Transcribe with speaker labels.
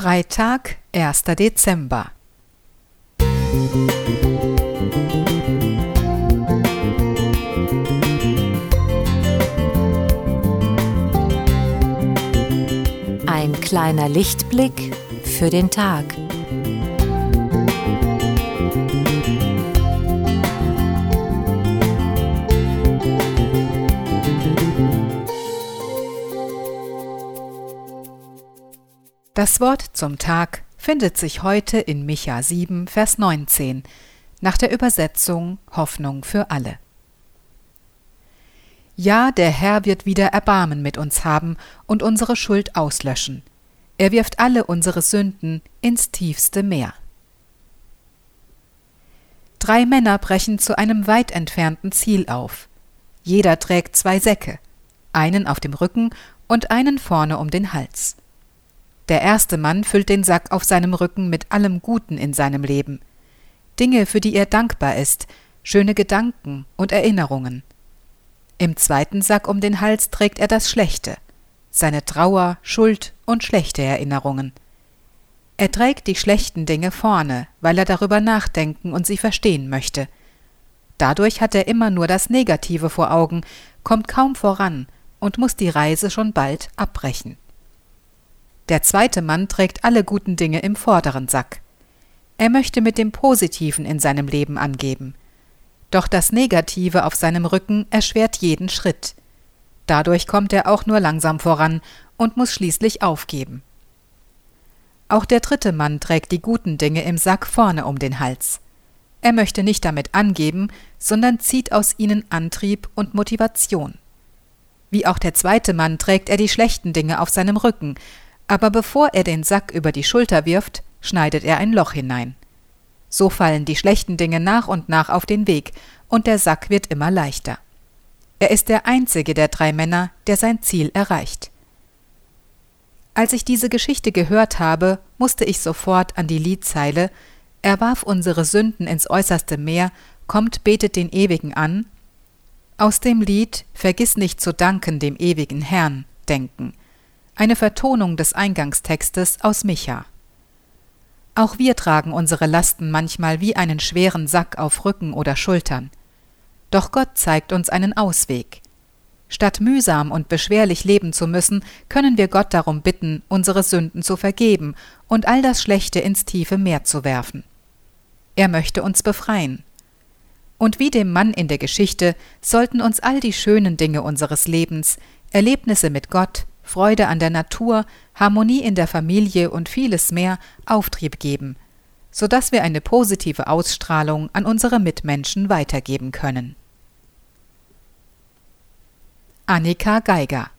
Speaker 1: Freitag, 1. Dezember.
Speaker 2: Ein kleiner Lichtblick für den Tag.
Speaker 1: Das Wort zum Tag findet sich heute in Micha 7, Vers 19, nach der Übersetzung Hoffnung für alle. Ja, der Herr wird wieder Erbarmen mit uns haben und unsere Schuld auslöschen. Er wirft alle unsere Sünden ins tiefste Meer. Drei Männer brechen zu einem weit entfernten Ziel auf. Jeder trägt zwei Säcke, einen auf dem Rücken und einen vorne um den Hals. Der erste Mann füllt den Sack auf seinem Rücken mit allem Guten in seinem Leben. Dinge, für die er dankbar ist, schöne Gedanken und Erinnerungen. Im zweiten Sack um den Hals trägt er das Schlechte, seine Trauer, Schuld und schlechte Erinnerungen. Er trägt die schlechten Dinge vorne, weil er darüber nachdenken und sie verstehen möchte. Dadurch hat er immer nur das Negative vor Augen, kommt kaum voran und muss die Reise schon bald abbrechen. Der zweite Mann trägt alle guten Dinge im vorderen Sack. Er möchte mit dem Positiven in seinem Leben angeben. Doch das Negative auf seinem Rücken erschwert jeden Schritt. Dadurch kommt er auch nur langsam voran und muss schließlich aufgeben. Auch der dritte Mann trägt die guten Dinge im Sack vorne um den Hals. Er möchte nicht damit angeben, sondern zieht aus ihnen Antrieb und Motivation. Wie auch der zweite Mann trägt er die schlechten Dinge auf seinem Rücken, aber bevor er den Sack über die Schulter wirft, schneidet er ein Loch hinein. So fallen die schlechten Dinge nach und nach auf den Weg, und der Sack wird immer leichter. Er ist der einzige der drei Männer, der sein Ziel erreicht. Als ich diese Geschichte gehört habe, musste ich sofort an die Liedzeile Er warf unsere Sünden ins äußerste Meer, kommt, betet den Ewigen an, aus dem Lied Vergiss nicht zu danken dem ewigen Herrn denken eine Vertonung des Eingangstextes aus Micha. Auch wir tragen unsere Lasten manchmal wie einen schweren Sack auf Rücken oder Schultern. Doch Gott zeigt uns einen Ausweg. Statt mühsam und beschwerlich leben zu müssen, können wir Gott darum bitten, unsere Sünden zu vergeben und all das Schlechte ins tiefe Meer zu werfen. Er möchte uns befreien. Und wie dem Mann in der Geschichte sollten uns all die schönen Dinge unseres Lebens, Erlebnisse mit Gott, Freude an der Natur, Harmonie in der Familie und vieles mehr Auftrieb geben, sodass wir eine positive Ausstrahlung an unsere Mitmenschen weitergeben können. Annika Geiger